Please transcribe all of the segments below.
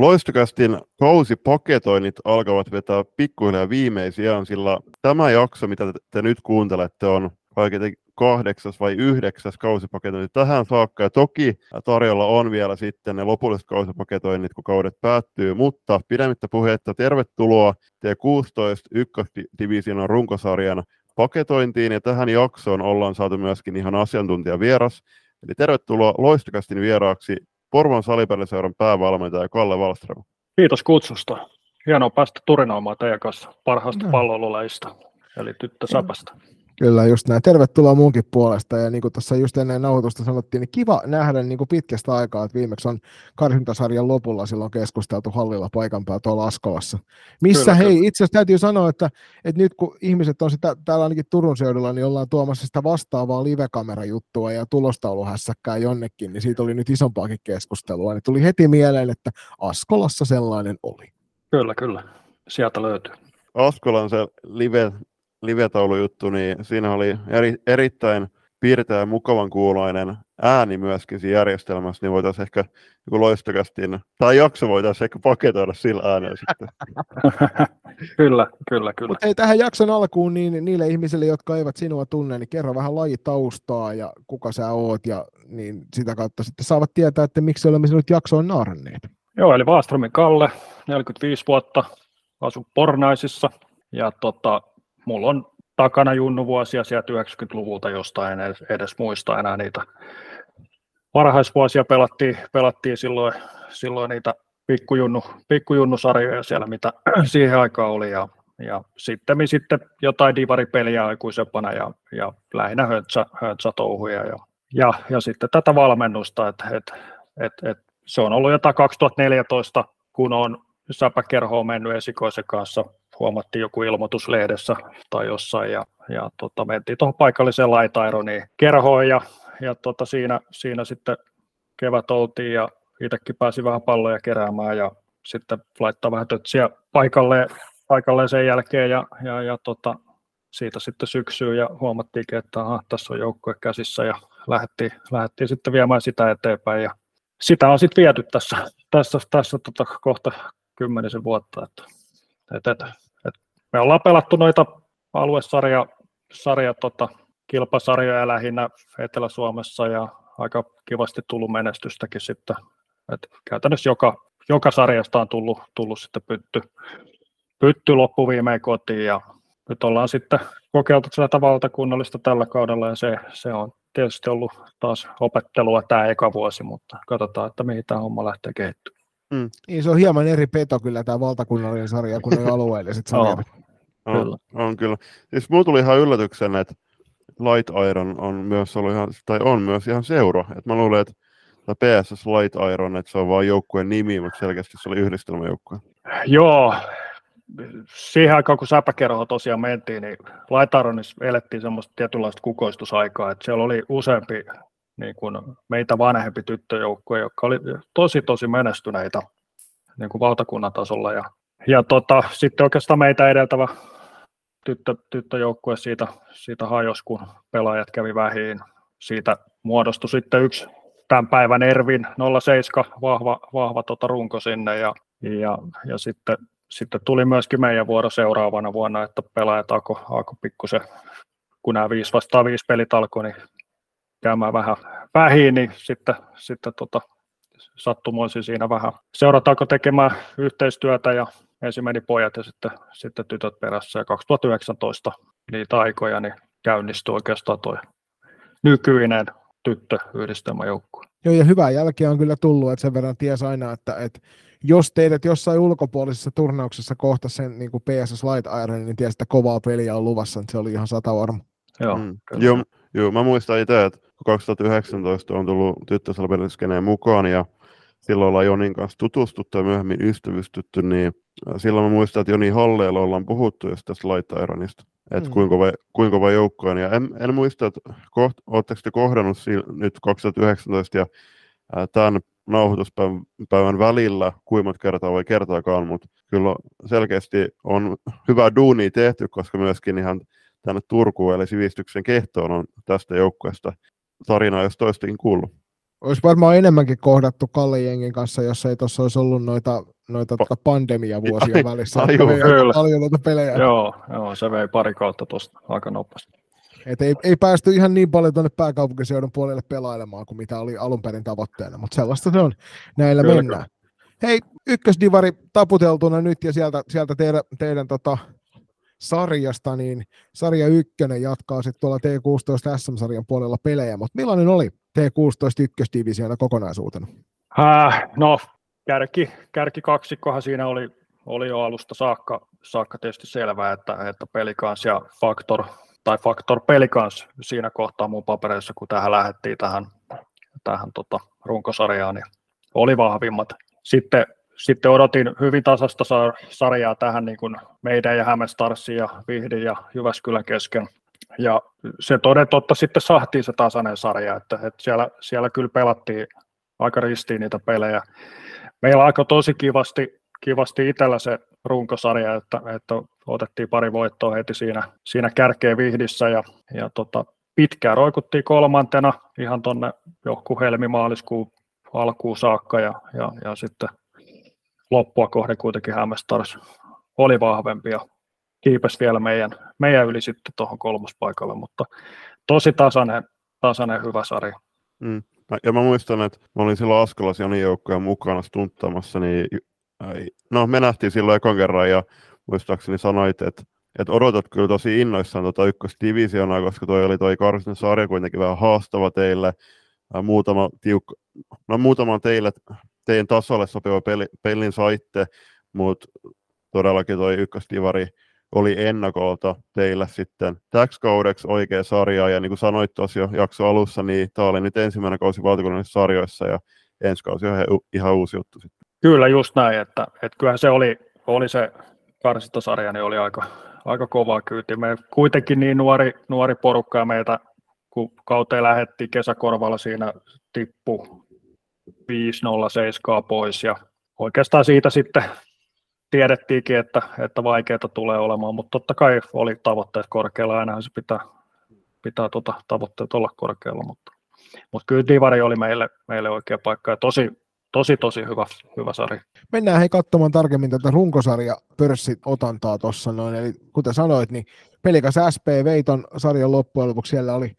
Loistokästin kausipaketoinnit alkavat vetää pikkuhiljaa viimeisiään, sillä tämä jakso, mitä te nyt kuuntelette, on kaiketi kahdeksas vai yhdeksäs kausipaketointi tähän saakka. Ja toki tarjolla on vielä sitten ne lopulliset kausipaketoinnit, kun kaudet päättyy, mutta pidemmittä puhetta tervetuloa T16 ykkösdivisionan runkosarjan paketointiin, ja tähän jaksoon ollaan saatu myöskin ihan asiantuntijavieras. Eli tervetuloa Loistokästin vieraaksi Porvon salipelliseuran päävalmentaja Kalle Wallström. Kiitos kutsusta. Hienoa päästä turinoimaan teidän kanssa parhaasta no. palloiluleista, eli tyttö Säpästä. Kyllä, just näin. Tervetuloa munkin puolesta. Ja niin kuin tuossa just ennen nauhoitusta sanottiin, niin kiva nähdä niin kuin pitkästä aikaa, että viimeksi on karsintasarjan lopulla silloin keskusteltu hallilla paikan päällä tuolla Askolassa. Missä kyllä, hei, kyllä. itse asiassa täytyy sanoa, että, että nyt kun ihmiset on sitä, täällä ainakin Turun seudulla, niin ollaan tuomassa sitä vastaavaa livekamerajuttua ja tulostauluhässäkkää jonnekin, niin siitä oli nyt isompaakin keskustelua. Niin tuli heti mieleen, että Askolassa sellainen oli. Kyllä, kyllä. Sieltä löytyy. Askolan se live live-taulujuttu, niin siinä oli eri, erittäin piirteä ja mukavan kuuloinen ääni myöskin siinä järjestelmässä, niin voitaisiin ehkä joku loistokästiin, tai jakso voitaisiin ehkä paketoida sillä äänellä sitten. kyllä, kyllä, kyllä. Mutta hei, tähän jakson alkuun, niin niille ihmisille, jotka eivät sinua tunne, niin kerro vähän lajitaustaa ja kuka sä oot, ja niin sitä kautta sitten saavat tietää, että miksi olemme sinut jaksoon naaranneet. Joo, eli Vaastromin Kalle, 45 vuotta, asun Pornaisissa, ja tota, mulla on takana junnuvuosia sieltä 90-luvulta jostain, en edes, muista enää niitä. Varhaisvuosia pelattiin, pelattiin silloin, silloin niitä pikkujunnu, pikkujunnusarjoja siellä, mitä siihen aikaan oli, ja, ja sitten, sitten jotain divaripeliä aikuisempana, ja, ja lähinnä höntsä, höntsätouhuja, ja, ja, ja sitten tätä valmennusta, että et, et, et, se on ollut jotain 2014, kun on säpäkerhoon mennyt esikoisen kanssa huomattiin joku ilmoitus lehdessä tai jossain ja, ja tota, mentiin tuohon paikalliseen laitaironiin kerhoon ja, ja tota, siinä, siinä sitten kevät oltiin ja itsekin pääsi vähän palloja keräämään ja sitten laittaa vähän tötsiä paikalle, paikalle sen jälkeen ja, ja, ja tota, siitä sitten syksyyn ja huomattiinkin, että aha, tässä on joukkue käsissä ja lähdettiin, lähdettiin sitten viemään sitä eteenpäin ja sitä on sitten viety tässä, tässä, tässä tota, kohta kymmenisen vuotta, että, että, että me ollaan pelattu noita aluesarja sarja, tota, kilpasarjoja lähinnä Etelä-Suomessa ja aika kivasti tullut menestystäkin sitten. Et käytännössä joka, joka sarjasta on tullut, tullut sitten pytty, pytty loppuviimeen kotiin ja nyt ollaan sitten kokeiltu tätä valtakunnallista tällä kaudella ja se, se on tietysti ollut taas opettelua tämä eka vuosi, mutta katsotaan, että mihin tämä homma lähtee kehittymään. Mm. Niin se on hieman eri peto kyllä tämä valtakunnallinen sarja kuin ne alueelliset sarjat. On, kyllä. on kyllä. Siis mulla tuli ihan yllätyksen, että Light Iron on myös ollut ihan, tai on myös ihan seura. Et mä luulen, että PSS Light Iron, että se on vain joukkueen nimi, mutta selkeästi se oli yhdistelmäjoukkue. Joo, siihen aikaan kun säpäkerho tosiaan mentiin, niin Light Ironissa elettiin semmoista tietynlaista kukoistusaikaa, että siellä oli useampi niin kuin meitä vanhempi tyttöjoukkue, jotka oli tosi tosi menestyneitä niin kuin valtakunnan tasolla ja ja tota, sitten oikeastaan meitä edeltävä tyttö, tyttöjoukkue siitä, siitä hajosi, kun pelaajat kävi vähiin. Siitä muodostui sitten yksi tämän päivän Ervin 07 vahva, vahva tota runko sinne ja, ja, ja sitten, sitten, tuli myöskin meidän vuoro seuraavana vuonna, että pelaajat alkoi alko pikkusen, kun nämä 5 vastaan 5 pelit alkoi, niin käymään vähän vähiin, niin sitten, sitten tota, sattumoisin siinä vähän seurataanko tekemään yhteistyötä ja ensin meni pojat ja sitten, sitten tytöt perässä ja 2019 niitä aikoja niin käynnistyi oikeastaan tuo nykyinen tyttöyhdistelmäjoukkue. Joo, ja hyvää jälkeä on kyllä tullut, että sen verran ties aina, että, että jos teidät jossain ulkopuolisessa turnauksessa kohta sen niin kuin PSS Light Iron, niin tiesi, että kovaa peliä on luvassa, että se oli ihan sata varma. Joo, mm. joo, joo, mä muistan itse, että 2019 on tullut tyttösalpeliskeneen mukaan, ja silloin ollaan Jonin kanssa tutustuttu ja myöhemmin ystävystytty, niin silloin mä muistan, että Joni Halleella ollaan puhuttu just tästä Light Ironista, että mm. kuinka, vai, kuinka kova joukko on. Ja en, en muista, että koht, oletteko te kohdannut nyt 2019 ja ää, tämän nauhoituspäivän välillä, kuinka kertaa voi kertaakaan, mutta kyllä selkeästi on hyvä duuni tehty, koska myöskin ihan tänne Turkuun, eli sivistyksen kehtoon on tästä joukkueesta tarinaa, jos toistakin kuullut. Olisi varmaan enemmänkin kohdattu Kalle Jengin kanssa, jos ei tuossa olisi ollut noita, noita pa- tuota pandemia-vuosia ai, välissä. Ai, kyllä. Paljon noita pelejä. Joo, joo, se vei pari kautta tuosta aika nopeasti. Et ei, ei päästy ihan niin paljon tuonne pääkaupunkiseudun puolelle pelailemaan kuin mitä oli alun perin tavoitteena, mutta sellaista se on. Näillä kyllä, mennään. Kyllä. Hei, ykkösdivari taputeltuna nyt ja sieltä, sieltä teidän, teidän tota, sarjasta, niin sarja ykkönen jatkaa sitten tuolla T16 SM-sarjan puolella pelejä, mutta millainen oli T16 ykkösdivisioona kokonaisuutena? Äh, no, kärki, kärki kaksikkohan siinä oli, oli jo alusta saakka, saakka tietysti selvää, että, että Pelikans ja Factor, tai Factor Pelikans siinä kohtaa mun papereissa, kun tähän lähdettiin tähän, tähän tota, runkosarjaan, niin oli vahvimmat. Sitten sitten odotin hyvin tasasta sarjaa tähän niin kuin meidän ja Hämestarsin ja Vihdin ja Jyväskylän kesken. Ja se toden totta sitten sahtiin se tasainen sarja, että, että siellä, siellä kyllä pelattiin aika ristiin niitä pelejä. Meillä aika tosi kivasti, kivasti itsellä se runkosarja, että, että otettiin pari voittoa heti siinä, siinä kärkeen vihdissä ja, ja tota, pitkään roikuttiin kolmantena ihan tuonne joku helmi-maaliskuun alkuun saakka ja, ja, ja sitten loppua kohden kuitenkin Hämestars oli vahvempi ja kiipesi vielä meidän, meidän yli sitten tuohon kolmospaikalle, mutta tosi tasainen, tasainen hyvä sarja. Mm. Ja mä muistan, että mä olin silloin Askolas Joni joukkojen mukana stunttamassa, niin no me nähtiin silloin ekan kerran ja muistaakseni sanoit, että, että odotat kyllä tosi innoissaan tota ykkösdivisioonaa, koska toi oli toi Karsin sarja kuitenkin vähän haastava teille. Muutama, tiukka, no, muutama teille teidän tasolle sopiva peli, pelin saitte, mutta todellakin toi ykköstivari oli ennakolta teillä sitten täksi kaudeksi oikea sarja, ja niin kuin sanoit tuossa jo jakso alussa, niin tämä oli nyt ensimmäinen kausi valtakunnallisissa sarjoissa, ja ensi kausi on ihan uusi juttu sitten. Kyllä, just näin, että, että kyllähän se oli, oli se karsintasarja, niin oli aika, aika kova kyyti. Me kuitenkin niin nuori, nuori porukka ja meitä, kun kauteen lähdettiin kesäkorvalla siinä tippu 5-0-7 pois ja oikeastaan siitä sitten tiedettiinkin, että, että vaikeaa tulee olemaan, mutta totta kai oli tavoitteet korkealla, aina se pitää, pitää tuota, tavoitteet olla korkealla, mutta, mutta kyllä Divari oli meille, meille oikea paikka ja tosi, tosi, tosi hyvä, hyvä sarja. Mennään hei katsomaan tarkemmin tätä runkosarja pörssiotantaa tuossa noin, eli kuten sanoit, niin Pelikas SP Veiton sarjan loppujen lopuksi siellä oli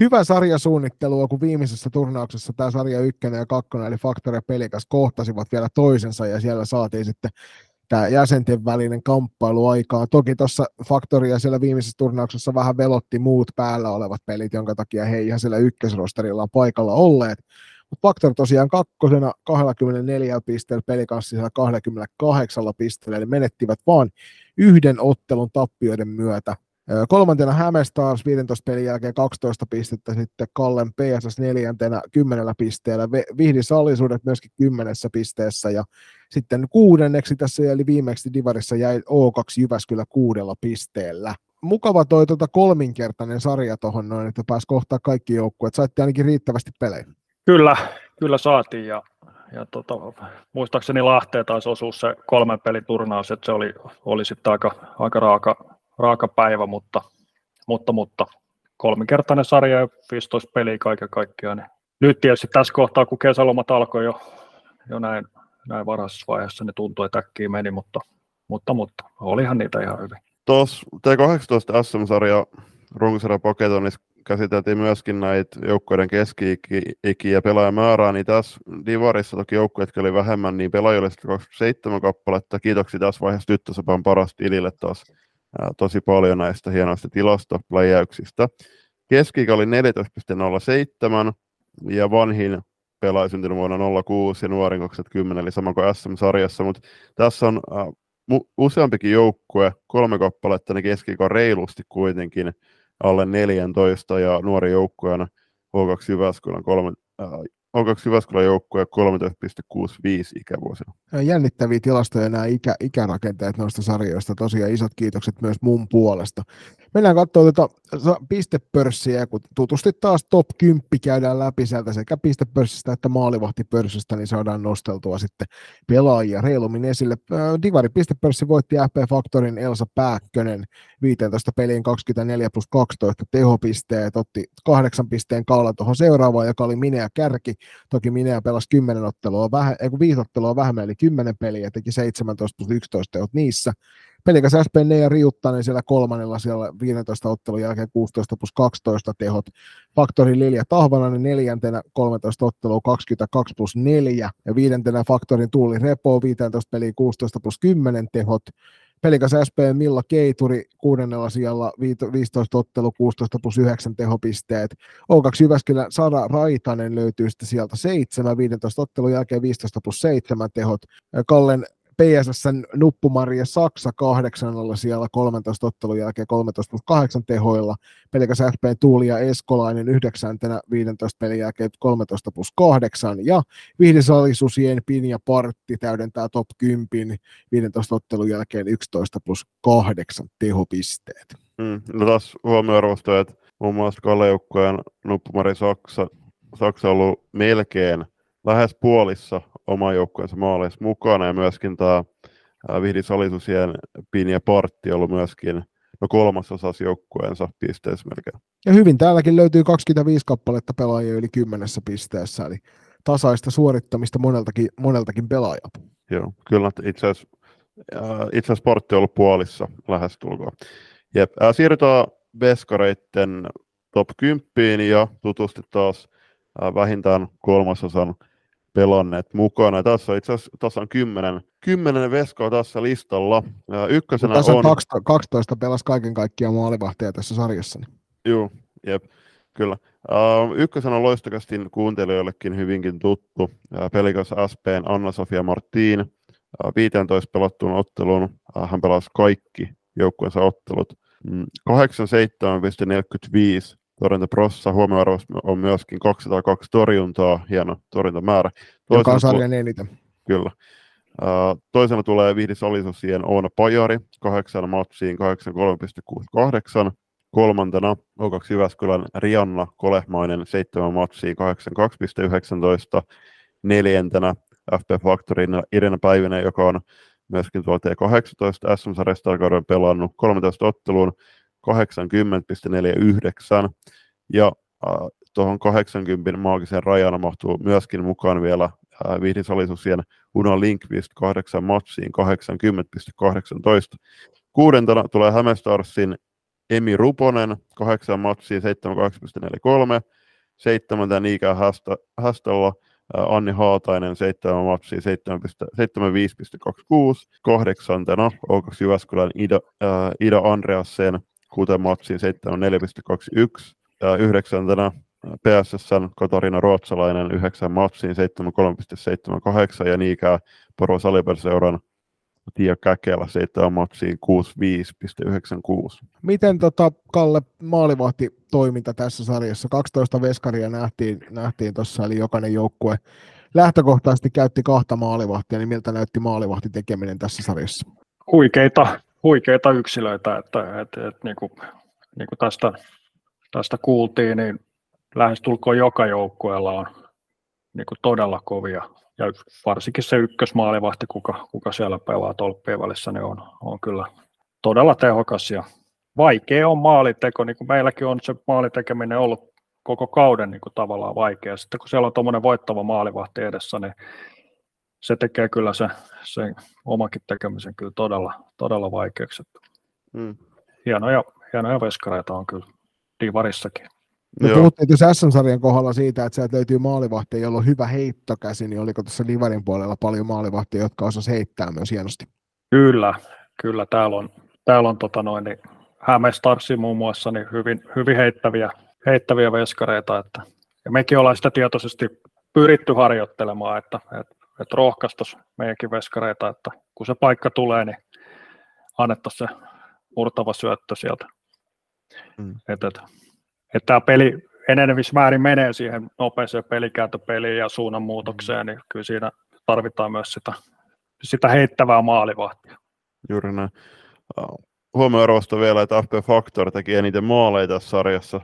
hyvä sarjasuunnittelua, kun viimeisessä turnauksessa tämä sarja ykkönen ja kakkonen, eli Factor ja Pelikas, kohtasivat vielä toisensa, ja siellä saatiin sitten tämä jäsenten välinen kamppailu aikaa. Toki tuossa Factoria siellä viimeisessä turnauksessa vähän velotti muut päällä olevat pelit, jonka takia he ihan siellä ykkösrosterilla on paikalla olleet. Mutta Factor tosiaan kakkosena 24 pisteellä, pelikanssi 28 pisteellä, eli menettivät vaan yhden ottelun tappioiden myötä Kolmantena Hämestars 15 pelin jälkeen 12 pistettä, sitten Kallen PSS neljäntenä 10 pisteellä, Vihdi Sallisuudet myöskin 10 pisteessä ja sitten kuudenneksi tässä eli viimeksi Divarissa jäi O2 Jyväskylä kuudella pisteellä. Mukava toi tuota kolminkertainen sarja tuohon noin, että pääsi kohtaa kaikki joukkueet. Saitte ainakin riittävästi pelejä. Kyllä, kyllä saatiin ja, ja tota, muistaakseni Lahteen taisi osua se kolmen pelin turnaus, että se oli, oli sitten aika, aika raaka, raaka päivä, mutta, mutta, mutta kolmikertainen sarja ja 15 peliä kaiken kaikkiaan. Niin nyt tietysti tässä kohtaa, kun kesälomat alkoi jo, jo näin, näin varhaisessa vaiheessa, niin tuntui, että äkkiä meni, mutta, mutta, mutta olihan niitä ihan hyvin. Tuossa T18 SM-sarja runkosarja Poketonissa käsiteltiin myöskin näitä joukkueiden keski ja pelaajamäärää, niin tässä Divarissa toki joukkueet oli vähemmän, niin pelaajille 27 kappaletta. Kiitoksia tässä vaiheessa Tyttösopan paras tilille taas tosi paljon näistä hienoista tilastopläjäyksistä. keski oli 14,07 ja vanhin pelaaja syntynyt vuonna 06 ja nuorin 2010, eli sama kuin SM-sarjassa, mutta tässä on useampikin joukkue, kolme kappaletta, ne keski reilusti kuitenkin alle 14 ja nuori joukkueena H2 Jyväskylän kolme, äh, O2 Jyväskylän joukkue 13,65 ikävuosina. Jännittäviä tilastoja nämä ikä, ikärakenteet noista sarjoista. Tosiaan isot kiitokset myös mun puolesta. Mennään katsomaan tuota pistepörssiä, kun tutusti taas top 10 käydään läpi sieltä sekä pistepörssistä että maalivahtipörssistä, niin saadaan nosteltua sitten pelaajia reilummin esille. Divari pistepörssi voitti FP Factorin Elsa Pääkkönen 15 peliin 24 plus 12 tehopisteet, otti kahdeksan pisteen kaula tuohon seuraavaan, joka oli Minea Kärki. Toki Minea pelasi 10 ottelua, vähä, ei kun 5 ottelua vähemmän, eli 10 peliä, teki 17 plus 11 tehot niissä. Pelikas SP ja Riuttanen siellä kolmannella siellä 15 ottelun jälkeen 16 plus 12 tehot. Faktori Lilja Tahvananen neljäntenä 13 ottelua 22 plus 4 ja viidentenä Faktorin Tuuli Repo 15 peliä 16 plus 10 tehot. Pelikas SP Milla Keituri kuudennella sijalla 15 ottelu 16 plus 9 tehopisteet. O2 Jyväskylän Sara Raitanen löytyy sitten sieltä 7, 15 ottelun jälkeen 15 plus 7 tehot. Kallen PSSn nuppumaria Saksa kahdeksannella siellä 13 ottelun jälkeen 13 plus 8 tehoilla. Pelikäs FP Tuuli ja Eskolainen yhdeksäntenä 15 pelin jälkeen 13 plus 8. Ja Vihdisalisusien Pin ja Partti täydentää top 10 15 ottelun jälkeen 11 plus 8 tehopisteet. Mm, no taas huomioarvosta, että muun muassa Kalleukkojen nuppumari Saksa, Saksa on ollut melkein lähes puolissa oman joukkueensa maaleissa mukana ja myöskin tämä Vihdi Salisusien Pini ja Partti on ollut myöskin no kolmasosassa joukkueensa pisteessä melkein. Ja hyvin täälläkin löytyy 25 kappaletta pelaajia yli kymmenessä pisteessä, eli tasaista suorittamista moneltakin, moneltakin pelaajalta. Joo, kyllä itse asiassa, itse asiassa Portti on ollut puolissa lähestulkoon. Jep, siirrytään Veskareitten top 10 ja tutustutaan vähintään kolmasosan pelanneet mukana. Tässä on itse asiassa tässä on kymmenen, kymmenen veskoa tässä listalla. Ykkösenä tässä on, on 12 pelas kaiken kaikkiaan maalivahtia tässä sarjassa. Joo, jep, kyllä. Ykkösenä on loistakastin kuuntelijoillekin hyvinkin tuttu. Pelikas SPn Anna-Sofia Martin. Uh, 15 pelattuun otteluun hän pelasi kaikki joukkueensa ottelut. Mm, 87,45 torjuntaprossa huomioarvossa on myöskin 202 torjuntaa, hieno torjuntamäärä. Toisena Joka on sarjan eniten. Kyllä. Uh, toisena tulee Vihdis Alisusien Oona Pajari, kahdeksan matsiin 83,68. Kolmantena O2 Jyväskylän Rianna Kolehmainen, seitsemän matsiin 82,19. Neljäntenä FP Factorin Irina Päivinen, joka on myöskin tuolta T18 SM-sarjasta pelannut 13 otteluun, 80,49 ja tuohon 80 maagisen rajana mahtuu myöskin mukaan vielä äh, Una Linkvist 8 matsiin 80,18. Kuudentena tulee Hämestarsin Emi Ruponen 8 matsiin 78,43. Seitsemäntä Niikä Hästöllä Anni Haatainen 7 matsia 75,26. Kahdeksantena O2 Jyväskylän Ida, Ida Andreasen kuuteen matsiin 74,21. Ja yhdeksäntenä PSSn Katarina Ruotsalainen 9 matsiin 73,78 ja niinkään Poro Saliberseuran Tiia Käkelä 7 matsiin 65,96. Miten tota, Kalle maalivahti toiminta tässä sarjassa? 12 veskaria nähtiin, nähtiin tuossa, eli jokainen joukkue lähtökohtaisesti käytti kahta maalivahtia, niin miltä näytti maalivahti tekeminen tässä sarjassa? Huikeita huikeita yksilöitä, että, että, että niin kuin, niin kuin tästä, tästä kuultiin, niin lähestulkoon joka joukkueella on niin kuin todella kovia. Ja varsinkin se ykkösmaalivahti, kuka, kuka siellä pelaa tolppien välissä, niin on, on kyllä todella tehokas ja vaikea on maaliteko, niin kuin meilläkin on se maalitekeminen ollut koko kauden niin kuin tavallaan vaikea. Sitten kun siellä on tuommoinen voittava maalivahti edessä, niin se tekee kyllä se, se omakin tekemisen kyllä todella, todella vaikeaksi. Mm. Hienoja, hienoja veskareita on kyllä divarissakin. Me Joo. puhuttiin tuossa SM-sarjan kohdalla siitä, että sieltä löytyy maalivahtia, jolla on hyvä heittokäsi, niin oliko tuossa Divarin puolella paljon maalivahtia, jotka osas heittää myös hienosti? Kyllä, kyllä täällä on, täällä on tota noin, niin muun muassa niin hyvin, hyvin heittäviä, heittäviä veskareita, että, ja mekin ollaan sitä tietoisesti pyritty harjoittelemaan, että, että että rohkaistaisiin meidänkin veskareita, että kun se paikka tulee, niin annettaisiin se murtava syöttö sieltä. Mm. Että, että, että tämä peli enenevissä määrin menee siihen nopeeseen pelikääntöpeliin ja suunnanmuutokseen, mm. niin kyllä siinä tarvitaan myös sitä, sitä heittävää maalivahtia. Juuri näin. huomioarvosta vielä, että FP Factor teki eniten maaleja tässä sarjassa,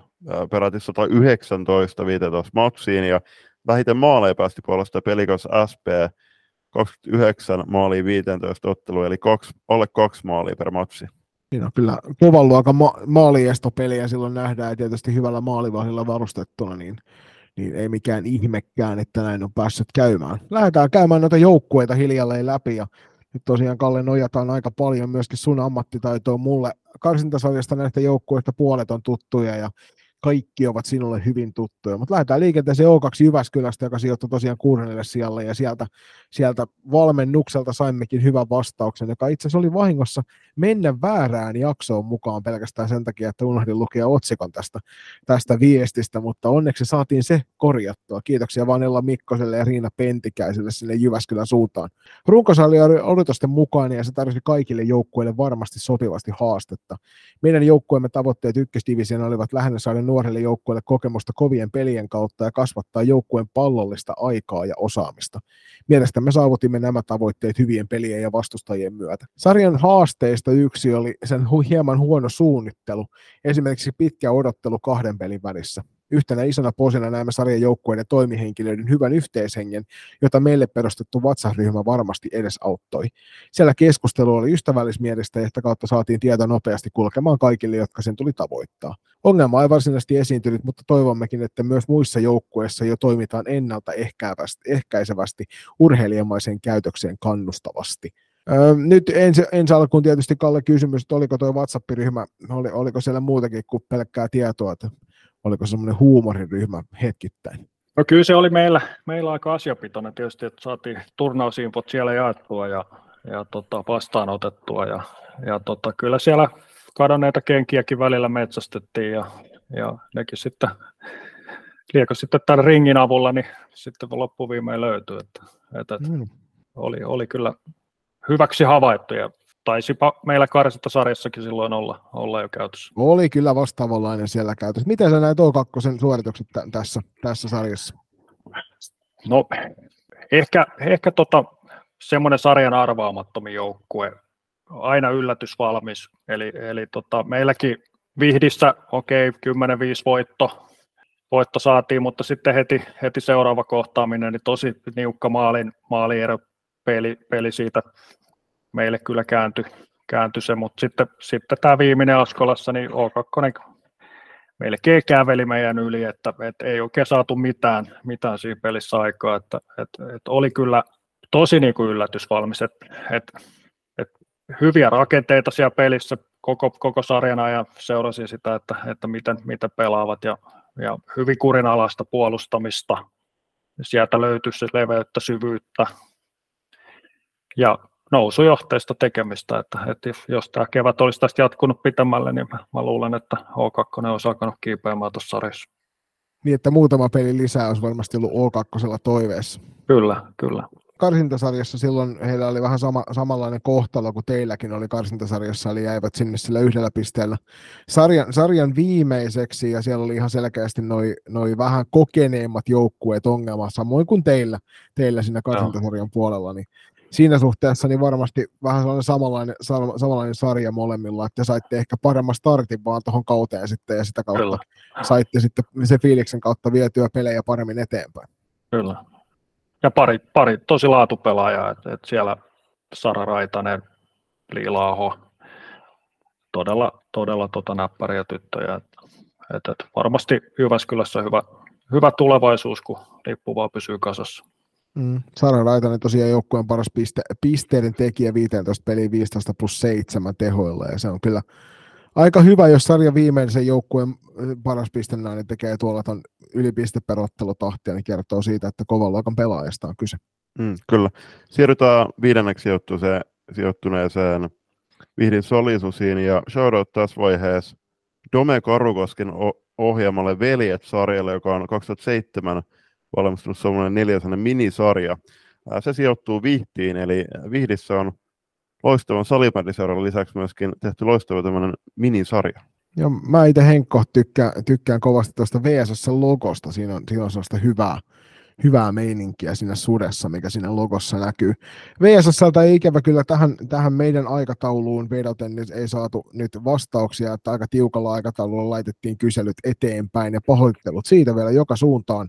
peräti 119 15 matsiin, ja vähiten maaleja päästi puolesta pelikas SP 29 maalia 15 ottelua, eli kaksi, alle kaksi maalia per matsi. Siinä on kyllä kovan luokan ma- maaliestopeliä silloin nähdään, ja tietysti hyvällä maalivahdilla varustettuna, niin, niin ei mikään ihmekään, että näin on päässyt käymään. Lähdetään käymään noita joukkueita hiljalleen läpi, ja nyt tosiaan Kalle nojataan aika paljon myöskin sun ammattitaitoa mulle. Karsintasarjasta näistä joukkueista puolet on tuttuja, ja kaikki ovat sinulle hyvin tuttuja. Mutta lähdetään liikenteeseen O2 Jyväskylästä, joka sijoittui tosiaan kuudennelle sijalle, ja sieltä, sieltä valmennukselta saimmekin hyvän vastauksen, joka itse asiassa oli vahingossa mennä väärään jaksoon mukaan pelkästään sen takia, että unohdin lukea otsikon tästä, tästä viestistä, mutta onneksi saatiin se korjattua. Kiitoksia vaan Ella Mikkoselle ja Riina Pentikäiselle sinne Jyväskylän suuntaan. Runkosali oli odotusten mukaan ja se tarjosi kaikille joukkueille varmasti sopivasti haastetta. Meidän joukkueemme tavoitteet ykkösdivision olivat lähinnä saada nuorille joukkueille kokemusta kovien pelien kautta ja kasvattaa joukkueen pallollista aikaa ja osaamista. Mielestämme saavutimme nämä tavoitteet hyvien pelien ja vastustajien myötä. Sarjan haasteista yksi oli sen hieman huono suunnittelu, esimerkiksi pitkä odottelu kahden pelin välissä. Yhtenä isona posina näemme sarjan joukkueiden toimihenkilöiden hyvän yhteishengen, jota meille perustettu WhatsApp-ryhmä varmasti edesauttoi. Siellä keskustelu oli ystävällismielistä sitä kautta saatiin tieto nopeasti kulkemaan kaikille, jotka sen tuli tavoittaa. Ongelma ei varsinaisesti esiintynyt, mutta toivommekin, että myös muissa joukkueissa jo toimitaan ennaltaehkäisevästi urheilijamaisen käytökseen kannustavasti. Öö, nyt ensi, ensi alkuun tietysti Kalle kysymys, että oliko tuo WhatsApp-ryhmä, oli, oliko siellä muutakin kuin pelkkää tietoa, että oliko se semmoinen huumoriryhmä hetkittäin? No kyllä se oli meillä, meillä aika asiapitoinen tietysti, että saatiin turnausinfot siellä jaettua ja, ja tota, vastaanotettua ja, ja tota, kyllä siellä kadonneita kenkiäkin välillä metsästettiin ja, ja nekin sitten, liekö sitten tämän ringin avulla, niin sitten loppuviimein löytyi, että, että, mm. oli, oli kyllä hyväksi havaittu ja taisipa meillä sarjassakin silloin olla, olla jo käytössä. Oli kyllä vastaavanlainen siellä käytössä. Miten sä näet O2 suoritukset t- tässä, tässä sarjassa? No ehkä, ehkä tota, semmoinen sarjan arvaamattomin joukkue, aina yllätysvalmis. Eli, eli tota, meilläkin Vihdissä, okei, okay, 10-5 voitto, voitto saatiin, mutta sitten heti, heti seuraava kohtaaminen, niin tosi niukka maalin, maaliero peli, peli siitä meille kyllä kääntyi, kääntyi se, mutta sitten, sitten tämä viimeinen Askolassa, niin O2 melkein käveli meidän yli, että, että ei oikein saatu mitään, mitään siinä pelissä aikaa, että, että, että oli kyllä tosi niin kuin yllätysvalmis, että, että, että hyviä rakenteita siellä pelissä koko, koko sarjan ajan seurasin sitä, että, että miten, miten pelaavat ja, ja hyvin kurinalaista puolustamista. Sieltä löytyy se leveyttä, syvyyttä ja nousujohteista tekemistä, että, että jos tämä kevät olisi tästä jatkunut pitämälle, niin mä, mä luulen, että O2 olisi alkanut kiipeämään tuossa sarjassa. Niin, että muutama peli lisää olisi varmasti ollut O2 toiveessa. Kyllä, kyllä. Karsintasarjassa silloin heillä oli vähän sama, samanlainen kohtalo kuin teilläkin oli karsintasarjassa, eli jäivät sinne sillä yhdellä pisteellä sarjan, sarjan viimeiseksi, ja siellä oli ihan selkeästi noin noi vähän kokeneemmat joukkueet ongelma, samoin kuin teillä, teillä siinä karsintasarjan puolella, niin siinä suhteessa niin varmasti vähän sellainen samanlainen, samanlainen sarja molemmilla, että saitte ehkä paremman startin vaan tuohon kauteen sitten ja sitä kautta Kyllä. saitte sitten se fiiliksen kautta vietyä pelejä paremmin eteenpäin. Kyllä. Ja pari, pari tosi laatupelaajaa, että, että siellä Sara Raitanen, Liilaaho, todella, todella tota näppäriä tyttöjä. Että, että, että varmasti Jyväskylässä hyvä, hyvä tulevaisuus, kun lippu vaan pysyy kasassa. Mm. Sara Raitanen tosiaan joukkueen paras piste, pisteiden tekijä 15 peliä 15 plus 7 tehoilla ja se on kyllä aika hyvä, jos sarjan viimeisen joukkueen paras pistennainen tekee tuolla ton ylipisteperottelutahtia, niin kertoo siitä, että kovan luokan pelaajasta on kyse. Mm, kyllä. Siirrytään viidenneksi sijoittuneeseen Vihdin Solisusiin ja shoutout tässä vaiheessa Dome Karukosken ohjaamalle Veljet-sarjalle, joka on 2007 valmistunut semmoinen neljäsainen minisarja. Se sijoittuu Vihtiin, eli Vihdissä on loistavan salibändiseuran lisäksi myöskin tehty loistava tämmöinen minisarja. Joo, mä itse Henkko tykkään, tykkään kovasti tuosta VSS-logosta, siinä on, siinä on sellaista hyvää, hyvää meininkiä siinä sudessa, mikä siinä logossa näkyy. VSSltä ei ikävä kyllä tähän, tähän meidän aikatauluun vedoten nyt ei saatu nyt vastauksia, että aika tiukalla aikataululla laitettiin kyselyt eteenpäin ja pahoittelut siitä vielä joka suuntaan.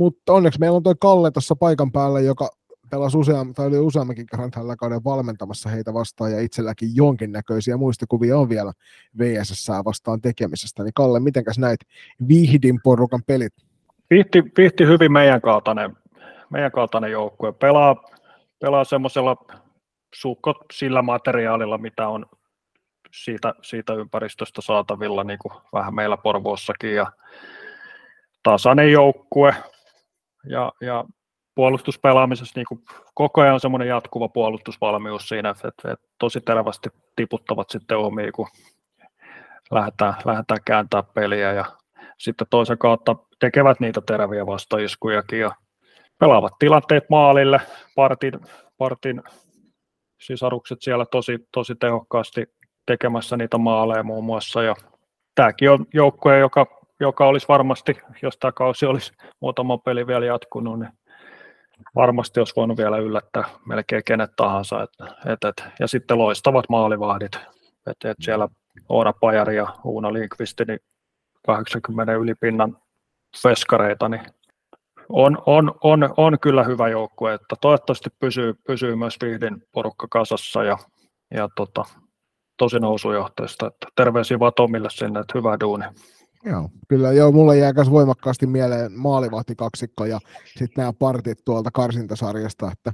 Mutta onneksi meillä on toi Kalle tuossa paikan päällä, joka pelasi useam, tai oli useammankin kerran tällä kauden valmentamassa heitä vastaan, ja itselläkin jonkinnäköisiä muistikuvia on vielä VSS vastaan tekemisestä. Niin Kalle, mitenkäs näit Vihdin porukan pelit? Vihti, vihti hyvin meidän kaltainen, meidän kaltainen joukkue. Pelaa, pelaa semmoisella sukkot sillä materiaalilla, mitä on siitä, siitä ympäristöstä saatavilla, niin kuin vähän meillä Porvoossakin. Ja tasainen joukkue, ja, ja puolustuspelaamisessa niin kuin koko ajan on semmoinen jatkuva puolustusvalmius siinä, että, että tosi terävästi tiputtavat sitten omiin, kun lähdetään, lähdetään kääntää peliä ja sitten toisen kautta tekevät niitä teräviä vastaiskujakin ja pelaavat tilanteet maalille, partin, partin sisarukset siellä tosi, tosi tehokkaasti tekemässä niitä maaleja muun muassa ja tämäkin on joukkue, joka, joka olisi varmasti, jos tämä kausi olisi muutama peli vielä jatkunut, niin varmasti olisi voinut vielä yllättää melkein kenet tahansa. Et, et, et, ja sitten loistavat maalivahdit. Et, et siellä Oona Pajari ja Uuna Linkvisti, niin 80 ylipinnan feskareita, niin on, on, on, on kyllä hyvä joukkue, että toivottavasti pysyy, pysyy myös Vihdin porukka kasassa ja, ja tota, tosi nousujohteista. Että terveisiä Vatomille sinne, että hyvä duuni. Joo, kyllä joo, mulle jää myös voimakkaasti mieleen maalivahtikaksikko ja sitten nämä partit tuolta karsintasarjasta, että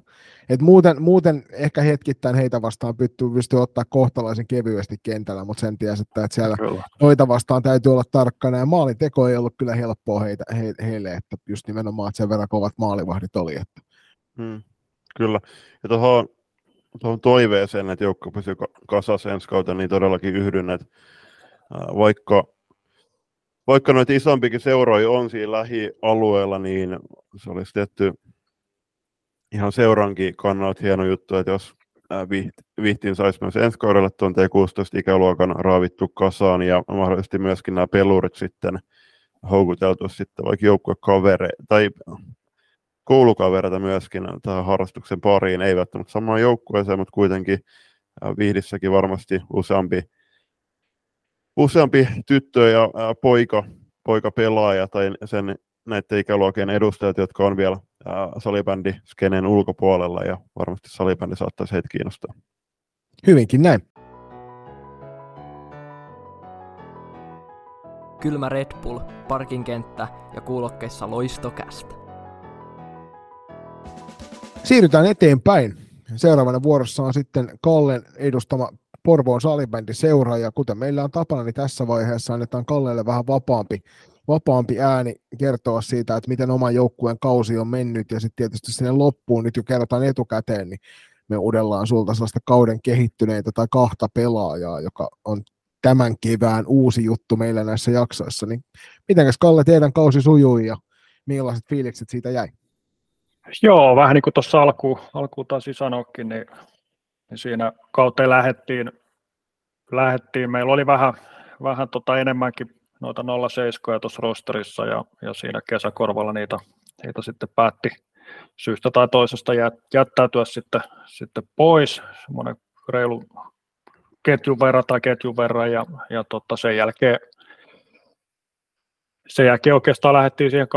et muuten, muuten ehkä hetkittäin heitä vastaan pystyy, pystyy ottaa kohtalaisen kevyesti kentällä, mutta sen tiesi, että, että siellä kyllä. noita vastaan täytyy olla tarkkana ja maalinteko ei ollut kyllä helppoa heitä, he, heille, että just nimenomaan että sen verran kovat maalivahdit oli. Että. Hmm, kyllä, ja tuohon tuohon toiveeseen, että joukko pysyy kasassa ensi kautta, niin todellakin yhdyn, että vaikka vaikka noita isompikin seuroja on siinä lähialueella, niin se olisi tietty ihan seurankin kannalta hieno juttu, että jos Vihtiin saisi myös ensi kaudelle tuon T16 ikäluokan raavittu kasaan ja mahdollisesti myöskin nämä pelurit sitten houkuteltu sitten vaikka joukkuekavere tai koulukavereita myöskin tähän harrastuksen pariin, ei välttämättä samaan joukkueeseen, mutta kuitenkin Vihdissäkin varmasti useampi useampi tyttö ja poika, poika pelaaja tai sen näiden ikäluokien edustajat, jotka on vielä salibändi skenen ulkopuolella ja varmasti salibändi saattaisi heitä kiinnostaa. Hyvinkin näin. Kylmä Red Bull, parkinkenttä ja kuulokkeissa loistokästä. Siirrytään eteenpäin. Seuraavana vuorossa on sitten Kallen edustama Porvoon salibändi seuraa, ja kuten meillä on tapana, niin tässä vaiheessa annetaan Kallelle vähän vapaampi, vapaampi ääni kertoa siitä, että miten oman joukkueen kausi on mennyt, ja sitten tietysti sinne loppuun nyt jo kerrotaan etukäteen, niin me udellaan sulta sellaista kauden kehittyneitä tai kahta pelaajaa, joka on tämän kevään uusi juttu meillä näissä jaksoissa, niin mitenkäs Kalle teidän kausi sujui ja millaiset fiilikset siitä jäi? Joo, vähän niin kuin tuossa alkuun, alkuun taas sanoikin, niin niin siinä kautta lähettiin, lähettiin, meillä oli vähän, vähän tota enemmänkin noita 07 tuossa rosterissa ja, ja siinä kesäkorvalla niitä, niitä sitten päätti syystä tai toisesta jättäytyä sitten, sitten pois, semmoinen reilu ketjun verran tai ketjun verran ja, ja tota sen jälkeen sen jälkeen oikeastaan lähdettiin siihen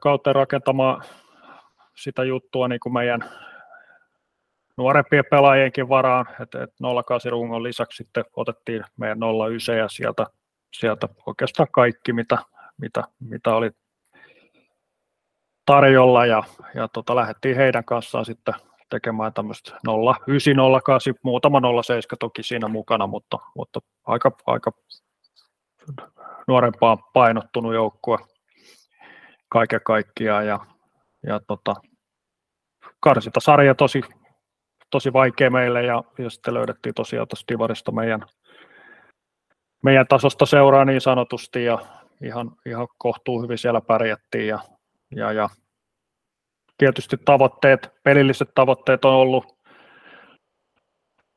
kauteen rakentamaan sitä juttua niin kuin meidän, nuorempien pelaajienkin varaan, että et 08 rungon lisäksi sitten otettiin meidän 09 ja sieltä, sieltä oikeastaan kaikki, mitä, mitä, mitä oli tarjolla ja, ja tota, lähdettiin heidän kanssaan sitten tekemään tämmöistä 09, 08, muutama 07 toki siinä mukana, mutta, mutta aika, aika nuorempaan painottunut joukkue kaiken kaikkiaan ja, ja tota, sarja tosi tosi vaikea meille ja, ja sitten löydettiin tosiaan tuosta Divarista meidän, meidän tasosta seuraa niin sanotusti ja ihan, ihan kohtuu hyvin siellä pärjättiin ja, ja, ja tietysti tavoitteet, pelilliset tavoitteet on ollut,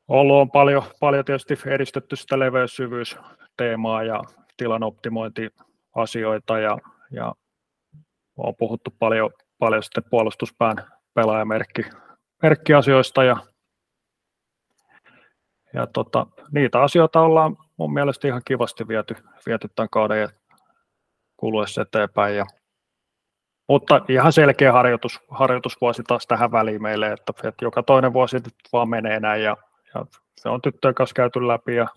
ollut on paljon, paljon tietysti edistetty sitä leveyssyvyysteemaa ja tilan optimointiasioita ja, ja on puhuttu paljon, paljon sitten puolustuspään pelaajamerkki merkkiasioista ja, ja tota, niitä asioita ollaan mun mielestä ihan kivasti viety, viety tämän kauden kuluessa eteenpäin. Ja, mutta ihan selkeä harjoitus, harjoitusvuosi taas tähän väliin meille, että, että joka toinen vuosi nyt vaan menee näin ja, ja se on tyttöjen kanssa käyty läpi ja,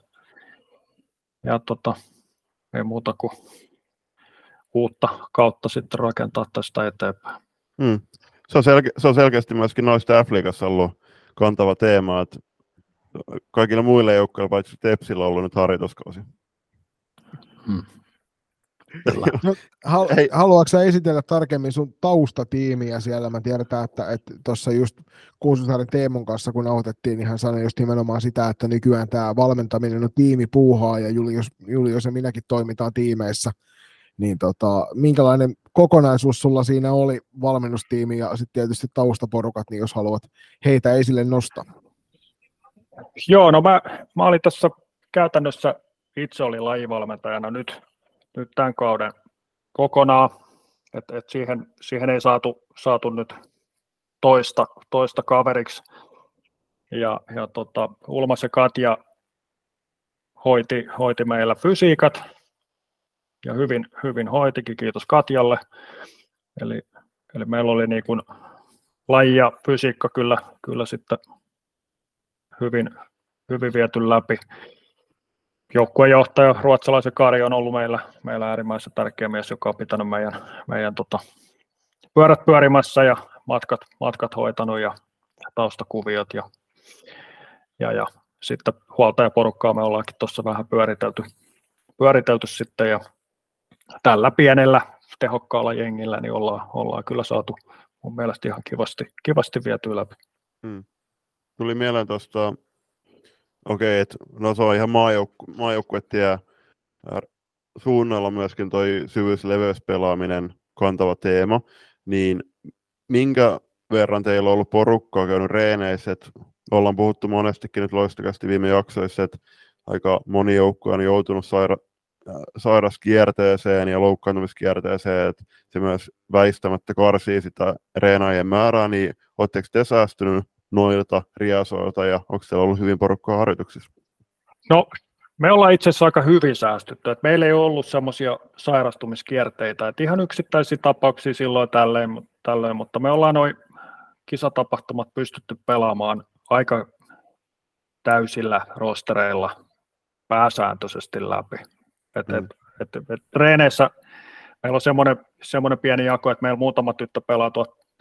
ja tota, ei muuta kuin uutta kautta sitten rakentaa tästä eteenpäin. Hmm. Se, on selke- se on selkeästi myöskin noista F-liigassa ollut kantava teema, että kaikilla muilla joukkoilla paitsi Tepsillä on ollut nyt harjoituskausi. Hmm. No, hal- haluatko sä esitellä tarkemmin sun taustatiimiä siellä? Mä tiedetään, että tuossa että just Kuususaaren Teemun kanssa, kun nautettiin, niin hän sanoi just nimenomaan sitä, että nykyään tämä valmentaminen on tiimipuuhaa ja Julius, Julius ja minäkin toimitaan tiimeissä. Niin tota, minkälainen kokonaisuus sulla siinä oli valmennustiimi ja sitten tietysti taustaporukat, niin jos haluat heitä esille nostaa? Joo, no mä, mä olin tässä käytännössä itse oli lajivalmentajana nyt nyt tämän kauden kokonaan, että et siihen, siihen ei saatu, saatu nyt toista, toista kaveriksi. Ja, ja tota, Ulmas ja Katja hoiti, hoiti meillä fysiikat, ja hyvin, hyvin hoitikin, kiitos Katjalle. Eli, eli meillä oli niin kuin laji ja fysiikka kyllä, kyllä sitten hyvin, hyvin viety läpi joukkuejohtaja, ruotsalaisen Kari on ollut meillä, meillä äärimmäisen tärkeä mies, joka on pitänyt meidän, meidän tota, pyörät pyörimässä ja matkat, matkat hoitanut ja taustakuviot ja, ja, ja sitten huoltajaporukkaa me ollaankin tuossa vähän pyöritelty, pyöritelty sitten ja tällä pienellä tehokkaalla jengillä niin ollaan, ollaan kyllä saatu mun mielestä ihan kivasti, kivasti viety läpi. Hmm. Tuli mieleen tuosta Okei, okay, no se on ihan maajoukku, maajoukkuetie suunnalla myöskin toi syvyys-leveyspelaaminen kantava teema, niin minkä verran teillä on ollut porukkaa käynyt reeneissä, että ollaan puhuttu monestikin nyt loistakasti viime jaksoissa, että aika moni joukkue on joutunut saira- sairaskierteeseen ja loukkaantumiskierteeseen, että se myös väistämättä karsii sitä reenaajien määrää, niin oletteko te säästynyt noilta riasoilta ja onko siellä ollut hyvin porukkaa harjoituksissa? No me ollaan itse asiassa aika hyvin säästytty, että meillä ei ollut semmoisia sairastumiskierteitä, että ihan yksittäisiä tapauksia silloin tälleen, tälleen mutta me ollaan noin kisatapahtumat pystytty pelaamaan aika täysillä rostereilla pääsääntöisesti läpi. Et, mm. et, et, et, treeneissä meillä on semmoinen, semmoinen pieni jako, että meillä muutama tyttö pelaa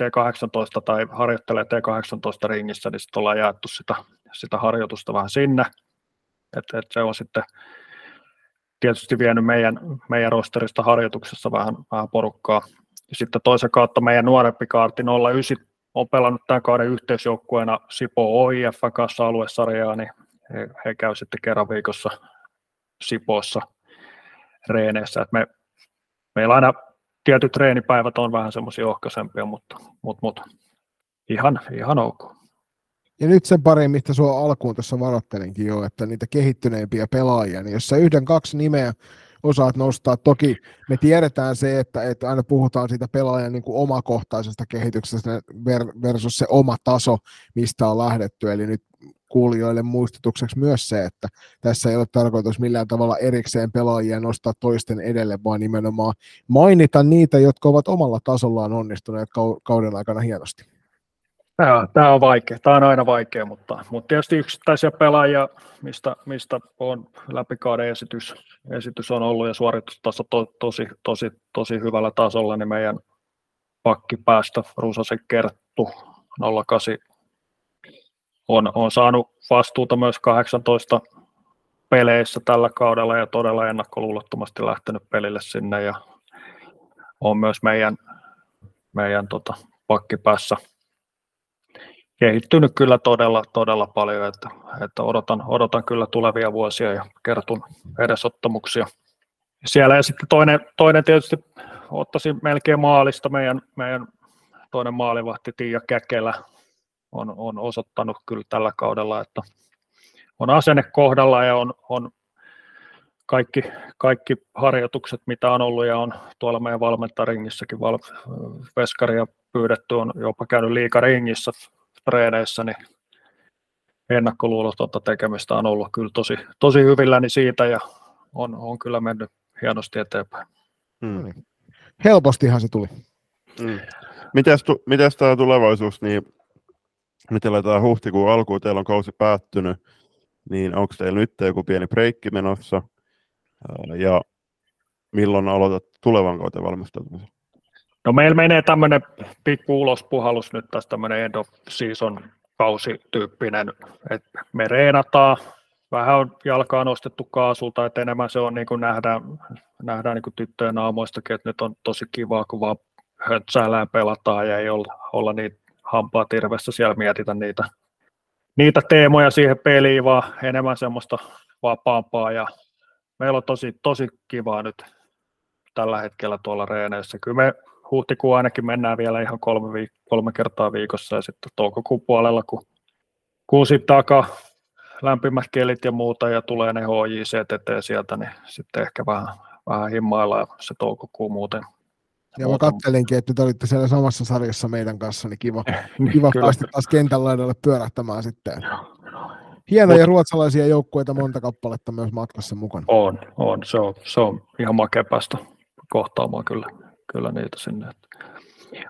T18 tai harjoittelee T18 ringissä, niin sitten ollaan jaettu sitä, sitä harjoitusta vähän sinne. Et, et se on sitten tietysti vienyt meidän, meidän rosterista harjoituksessa vähän, vähän porukkaa. Ja sitten toisen kautta meidän nuorempi kaarti 09 on pelannut tämän kauden yhteisjoukkueena Sipo OIF kanssa aluesarjaa, niin he, he käy sitten kerran viikossa Sipossa reeneissä. Et me, meillä aina tietyt treenipäivät on vähän semmoisia ohkaisempia, mutta, mutta, mutta ihan, ihan ok. Ja nyt sen pari, mistä sua alkuun tuossa varoittelinkin jo, että niitä kehittyneimpiä pelaajia, niin jos sä yhden, kaksi nimeä osaat nostaa, toki me tiedetään se, että, että aina puhutaan siitä pelaajan niin kuin omakohtaisesta kehityksestä versus se oma taso, mistä on lähdetty, eli nyt kuulijoille muistutukseksi myös se, että tässä ei ole tarkoitus millään tavalla erikseen pelaajia nostaa toisten edelle, vaan nimenomaan mainita niitä, jotka ovat omalla tasollaan onnistuneet kauden aikana hienosti. Tämä tämä on vaikea. Tämä on aina vaikea, mutta, mutta tietysti yksittäisiä pelaajia, mistä, mistä on läpikauden esitys, esitys on ollut ja suoritustaso to, tosi, tosi, tosi hyvällä tasolla, niin meidän pakkipäästä Ruusasen Kerttu 08 on, on saanut vastuuta myös 18 peleissä tällä kaudella ja todella ennakkoluulottomasti lähtenyt pelille sinne ja on myös meidän, meidän tota, pakkipäässä kehittynyt kyllä todella, todella paljon, että, että odotan, odotan kyllä tulevia vuosia ja kertun edesottamuksia. Siellä ja sitten toinen, toinen tietysti ottaisin melkein maalista meidän, meidän toinen maalivahti Tiia Käkelä, on, on osoittanut kyllä tällä kaudella, että on asenne kohdalla ja on, on kaikki, kaikki harjoitukset, mitä on ollut ja on tuolla meidän valmentaringissakin val, veskari ja pyydetty, on jopa käynyt liikaringissä treeneissä, niin ennakkoluulotonta tekemistä on ollut kyllä tosi, tosi hyvilläni siitä ja on, on kyllä mennyt hienosti eteenpäin. Hmm. Helpostihan se tuli. Hmm. Mites, tu, mites tämä tulevaisuus, niin nyt eletään huhtikuun alkuun, teillä on kausi päättynyt, niin onko teillä nyt joku pieni breikki menossa, ja milloin aloitat tulevan kauden valmistautumisen? No meillä menee tämmöinen pikku ulospuhallus nyt tässä tämmöinen end of season kausityyppinen, että me reenataan, vähän on jalkaa nostettu kaasulta, että enemmän se on niin kuin nähdään, nähdään niin kuin tyttöjen aamoistakin, että nyt on tosi kivaa, kun vaan pelataan ja ei olla, olla niin hampaa tirvessä siellä mietitä niitä, niitä teemoja siihen peliin, vaan enemmän semmoista vapaampaa ja meillä on tosi, tosi kivaa nyt tällä hetkellä tuolla reeneissä. Kyllä me huhtikuun ainakin mennään vielä ihan kolme, viik- kolme kertaa viikossa ja sitten toukokuun puolella, kun, sitten takaa lämpimät kelit ja muuta ja tulee ne HJC eteen sieltä, niin sitten ehkä vähän, vähän himmaillaan se toukokuu muuten. Ja mä kattelinkin, että nyt olitte siellä samassa sarjassa meidän kanssa, niin kiva, niin, kiva päästä taas kentän laidalle pyörähtämään sitten. Hienoja Mut, ruotsalaisia joukkueita monta kappaletta myös matkassa mukana. On, on. Se on, se on ihan makea päästä kohtaamaan kyllä, kyllä niitä sinne.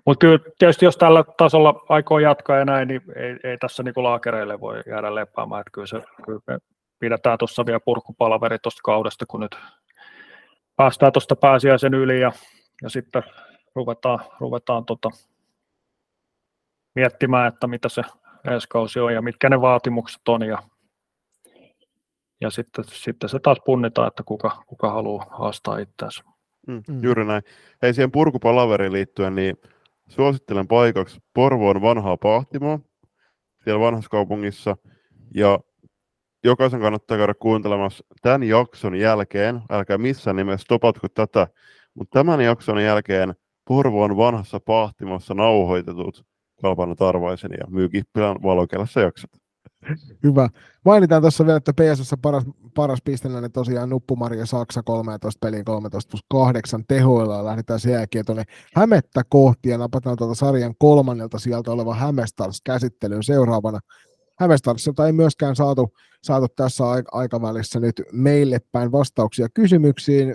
Mutta kyllä tietysti jos tällä tasolla aikoo jatkaa ja näin, niin ei, ei tässä niinku laakereille voi jäädä lepäämään. Että kyllä, se, kyllä me pidetään tuossa vielä purkupalaveri tuosta kaudesta, kun nyt päästään tuosta pääsiäisen yli ja, ja sitten ruvetaan, ruvetaan tota, miettimään, että mitä se ensi kausi on ja mitkä ne vaatimukset on ja, ja sitten, sitten se taas punnitaan, että kuka, kuka haluaa haastaa itseänsä. Mm, juuri näin. Hei, siihen purkupalaveriin liittyen, niin suosittelen paikaksi Porvoon vanhaa Pahtimoa siellä vanhassa kaupungissa. Ja jokaisen kannattaa käydä kuuntelemassa tämän jakson jälkeen, älkää missään nimessä stopatko tätä, mutta tämän jakson jälkeen Porvoon vanhassa Pahtimossa nauhoitetut Kalpana Tarvaisen ja Myy Kippilän valokelassa jaksot. Hyvä. Mainitaan tuossa vielä, että PSS paras, paras pistenäinen tosiaan Nuppumaria Saksa 13 peliin 13 plus 8 tehoilla. Lähdetään sen jälkeen tuonne Hämettä kohti ja napataan tuolta sarjan kolmannelta sieltä oleva Hämestars käsittelyyn seuraavana. Hämestarsilta ei myöskään saatu, saatu tässä aikavälissä nyt meille päin vastauksia kysymyksiin.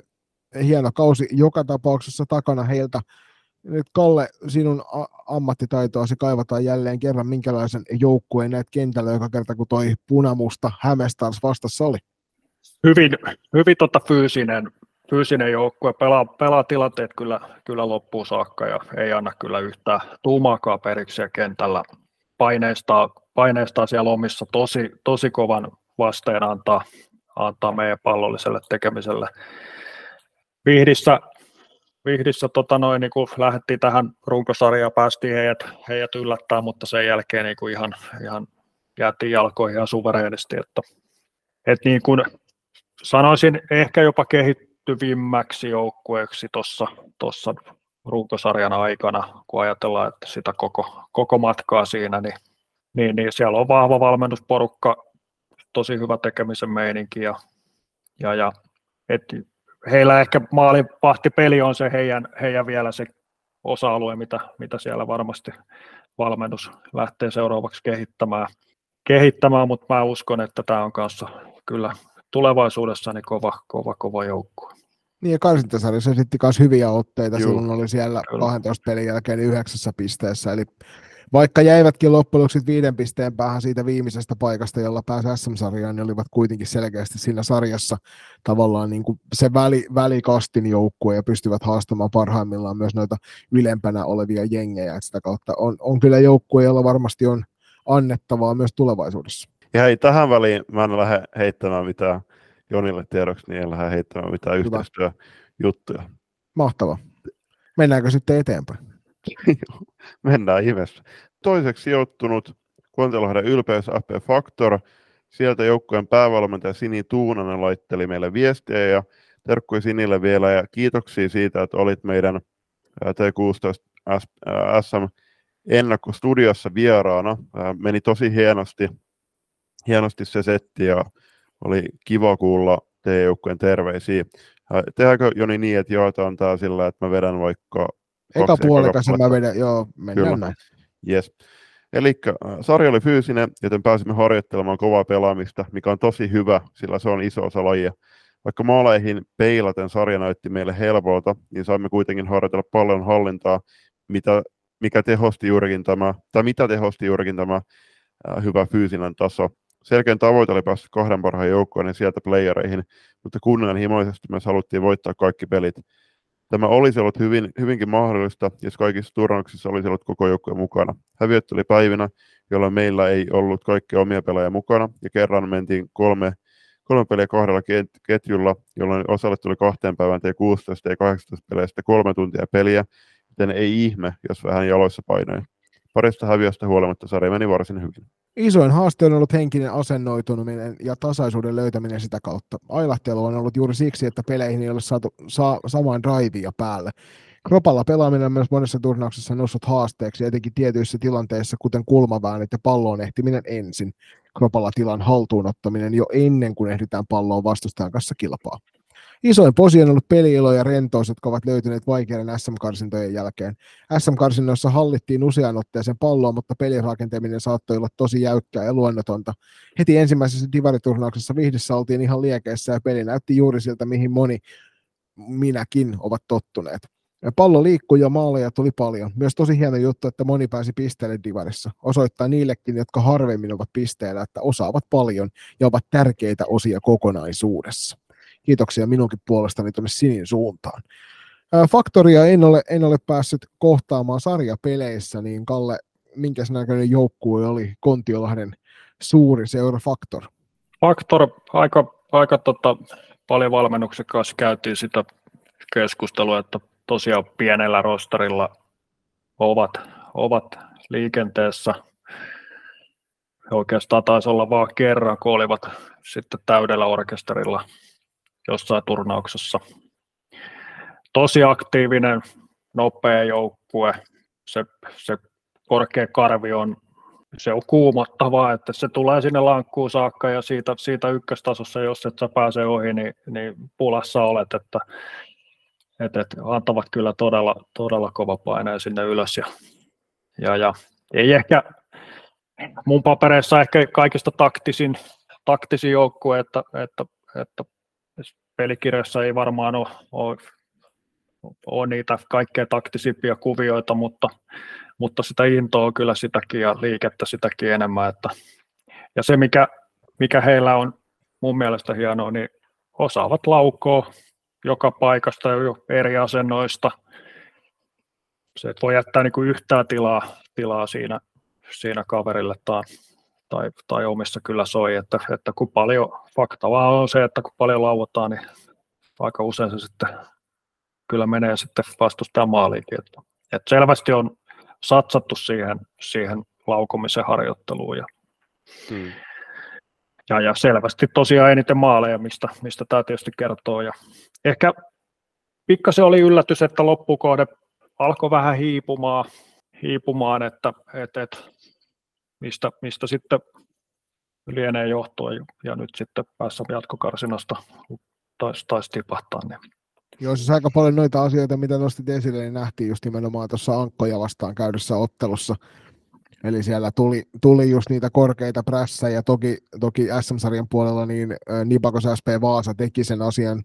Hieno kausi joka tapauksessa takana heiltä nyt Kalle, sinun ammattitaitoasi kaivataan jälleen kerran, minkälaisen joukkueen näet kentällä joka kerta, kun toi punamusta Hämestars vastassa oli? Hyvin, hyvin tota fyysinen, fyysinen joukkue, pelaa, pelaa tilanteet kyllä, kyllä loppuun saakka ja ei anna kyllä yhtään tuumaakaan periksi kentällä. Paineistaa, paineistaa siellä omissa tosi, tosi kovan vasteen antaa, antaa meidän pallolliselle tekemiselle. Vihdissä Vihdissä tota noin, niin lähdettiin tähän runkosarjaan, päästiin heidät, heidät yllättää, mutta sen jälkeen niin kuin ihan, ihan jäätiin jalkoihin ihan suvereenisti. Että, että niin kuin sanoisin ehkä jopa kehittyvimmäksi joukkueeksi tuossa runkosarjan aikana, kun ajatellaan, että sitä koko, koko matkaa siinä, niin, niin, niin siellä on vahva valmennusporukka, tosi hyvä tekemisen meininki ja, ja, ja et heillä ehkä maalivahtipeli on se heidän, heidän vielä se osa-alue, mitä, mitä siellä varmasti valmennus lähtee seuraavaksi kehittämään, kehittämään mutta mä uskon, että tämä on kanssa kyllä tulevaisuudessa niin kova, kova, kova joukkue. Niin ja karsintasarjassa esitti myös hyviä otteita, Juu. silloin oli siellä Kyllä. 12 pelin jälkeen yhdeksässä pisteessä, eli vaikka jäivätkin loppujen lopuksi viiden pisteen päähän siitä viimeisestä paikasta, jolla pääsi SM-sarjaan, niin olivat kuitenkin selkeästi siinä sarjassa tavallaan niin kuin se väli, välikastin joukkue ja pystyvät haastamaan parhaimmillaan myös noita ylempänä olevia jengejä. Et sitä kautta on, on kyllä joukkue, jolla varmasti on annettavaa myös tulevaisuudessa. Ja hei, tähän väliin mä en lähde heittämään mitään Jonille tiedoksi, niin en lähde heittämään mitään yhteistyöjuttuja. Mahtavaa. Mennäänkö sitten eteenpäin? Mennään ihmeessä. Toiseksi sijoittunut Kontiolahden ylpeys FP Factor. Sieltä joukkueen päävalmentaja Sini Tuunanen laitteli meille viestiä ja terkkui Sinille vielä ja kiitoksia siitä, että olit meidän T16 SM ennakkostudiossa vieraana. Meni tosi hienosti, hienosti se setti ja oli kiva kuulla teidän joukkueen terveisiä. Tehdäänkö Joni niin, että jaetaan tämä sillä, että mä vedän vaikka Eka puolikas mä vedän, joo, mennään Kyllä. näin. Yes. Eli sarja oli fyysinen, joten pääsimme harjoittelemaan kovaa pelaamista, mikä on tosi hyvä, sillä se on iso osa lajia. Vaikka maaleihin peilaten sarja näytti meille helpolta, niin saimme kuitenkin harjoitella paljon hallintaa, mitä, mikä tehosti juurikin tämä, tai mitä tehosti juurikin tämä äh, hyvä fyysinen taso. Selkeän tavoite oli päästä kahden parhaan joukkoon ja sieltä playereihin, mutta kunnianhimoisesti myös haluttiin voittaa kaikki pelit. Tämä olisi ollut hyvin, hyvinkin mahdollista, jos kaikissa turnauksissa olisi ollut koko joukkue mukana. Häviöt tuli päivinä, jolloin meillä ei ollut kaikkia omia pelaajia mukana, ja kerran mentiin kolme, kolme peliä kahdella ketjulla, jolloin osalle tuli kahteen päivään T16 ja 18 peleistä kolme tuntia peliä, joten ei ihme, jos vähän jaloissa painoi. Parista häviöstä huolimatta sarja meni varsin hyvin. Isoin haaste on ollut henkinen asennoituminen ja tasaisuuden löytäminen sitä kautta. Ailahtelu on ollut juuri siksi, että peleihin ei ole saatu saa, samaan drivea päälle. Kropalla pelaaminen on myös monessa turnauksessa noussut haasteeksi, etenkin tietyissä tilanteissa, kuten kulmaväänit ja palloon ehtiminen ensin. Kropalla tilan haltuunottaminen jo ennen kuin ehditään palloon vastustajan kanssa kilpaa. Isoin posi on ollut peliilo ja rentous, jotka ovat löytyneet vaikeiden SM-karsintojen jälkeen. SM-karsinnoissa hallittiin usean otteeseen palloa, mutta pelirakentaminen saattoi olla tosi jäykkää ja luonnotonta. Heti ensimmäisessä divariturnauksessa vihdessä oltiin ihan liekeissä ja peli näytti juuri siltä, mihin moni minäkin ovat tottuneet. Pallo liikkui ja maaleja tuli paljon. Myös tosi hieno juttu, että moni pääsi pisteelle divarissa. Osoittaa niillekin, jotka harvemmin ovat pisteellä, että osaavat paljon ja ovat tärkeitä osia kokonaisuudessa kiitoksia minunkin puolestani tuonne Sinin suuntaan. Faktoria en ole, en ole päässyt kohtaamaan sarjapeleissä, niin Kalle, minkä näköinen joukkue oli Kontiolahden suuri seura Faktor? Faktor, aika, aika tota, paljon valmennuksen kanssa käytiin sitä keskustelua, että tosiaan pienellä rostarilla ovat, ovat liikenteessä. Oikeastaan taisi olla vain kerran, kun olivat sitten täydellä orkesterilla jossain turnauksessa. Tosi aktiivinen, nopea joukkue, se, se korkea karvi on, se on kuumottavaa, että se tulee sinne lankkuun saakka ja siitä, siitä ykköstasossa, jos et sä pääse ohi, niin, niin pulassa olet, että, että, että antavat kyllä todella, todella kova paineen sinne ylös ja, ja, ja ei ehkä mun papereissa ehkä kaikista taktisin, taktisin joukkue, että, että, että pelikirjassa ei varmaan ole, ole, ole niitä kaikkein taktisimpia kuvioita, mutta, mutta sitä intoa on kyllä sitäkin ja liikettä sitäkin enemmän. Että, ja se, mikä, mikä heillä on mun mielestä hienoa, niin osaavat laukoa joka paikasta ja eri asennoista. Se voi jättää niin kuin yhtään tilaa, tilaa siinä, siinä kaverille tai tai, tai omissa kyllä soi, että, että kun paljon, faktavaa on se, että kun paljon lauataan, niin aika usein se sitten kyllä menee sitten vastustaa maaliinkin. Että, että selvästi on satsattu siihen, siihen laukomisen harjoitteluun ja, hmm. ja, ja, selvästi tosiaan eniten maaleja, mistä, mistä tämä tietysti kertoo. Ja ehkä pikkasen oli yllätys, että loppukohde alkoi vähän hiipumaan, hiipumaan että, että, että mistä, mistä sitten lienee johtoa ja nyt sitten päässä jatkokarsinasta taisi tais tipahtaa. Niin. Joo, siis aika paljon noita asioita, mitä nostit esille, niin nähtiin just nimenomaan tuossa Ankkoja vastaan käydyssä ottelussa. Eli siellä tuli, tuli just niitä korkeita prässejä, toki, toki SM-sarjan puolella niin Nipakos SP Vaasa teki sen asian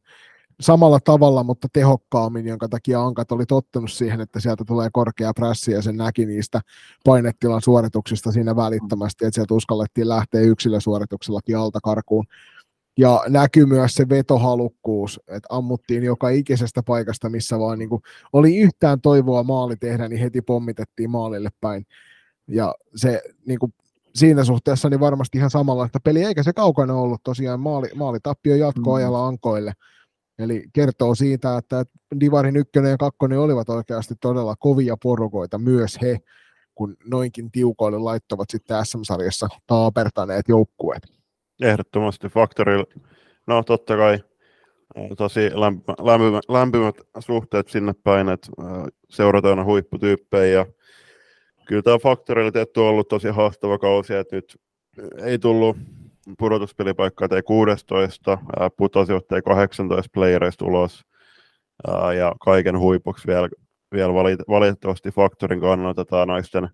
samalla tavalla, mutta tehokkaammin, jonka takia Ankat oli tottunut siihen, että sieltä tulee korkea prässi ja sen näki niistä painetilan suorituksista siinä välittömästi, että sieltä uskallettiin lähteä yksilösuorituksellakin alta karkuun. Ja näkyy myös se vetohalukkuus, että ammuttiin joka ikisestä paikasta, missä vaan niin kuin oli yhtään toivoa maali tehdä, niin heti pommitettiin maalille päin. Ja se niin kuin siinä suhteessa niin varmasti ihan samalla, että peli eikä se kaukana ollut tosiaan maali, maalitappio jatkoajalla mm. ankoille. Eli kertoo siitä, että Divarin ykkönen ja kakkonen olivat oikeasti todella kovia porukoita, myös he, kun noinkin tiukoille laittovat sitten SM-sarjassa taapertaneet joukkueet. Ehdottomasti Faktorilla, no totta kai tosi lämpimät, lämpimät suhteet sinne päin, että seurataan huipputyyppejä ja kyllä tämä Faktorilla on ollut tosi haastava kausi, että nyt ei tullut pudotuspelipaikkaa tai 16, putosivat tai 18 playereista ulos ja kaiken huipuksi vielä, vielä valitettavasti faktorin kannalta tämä naisten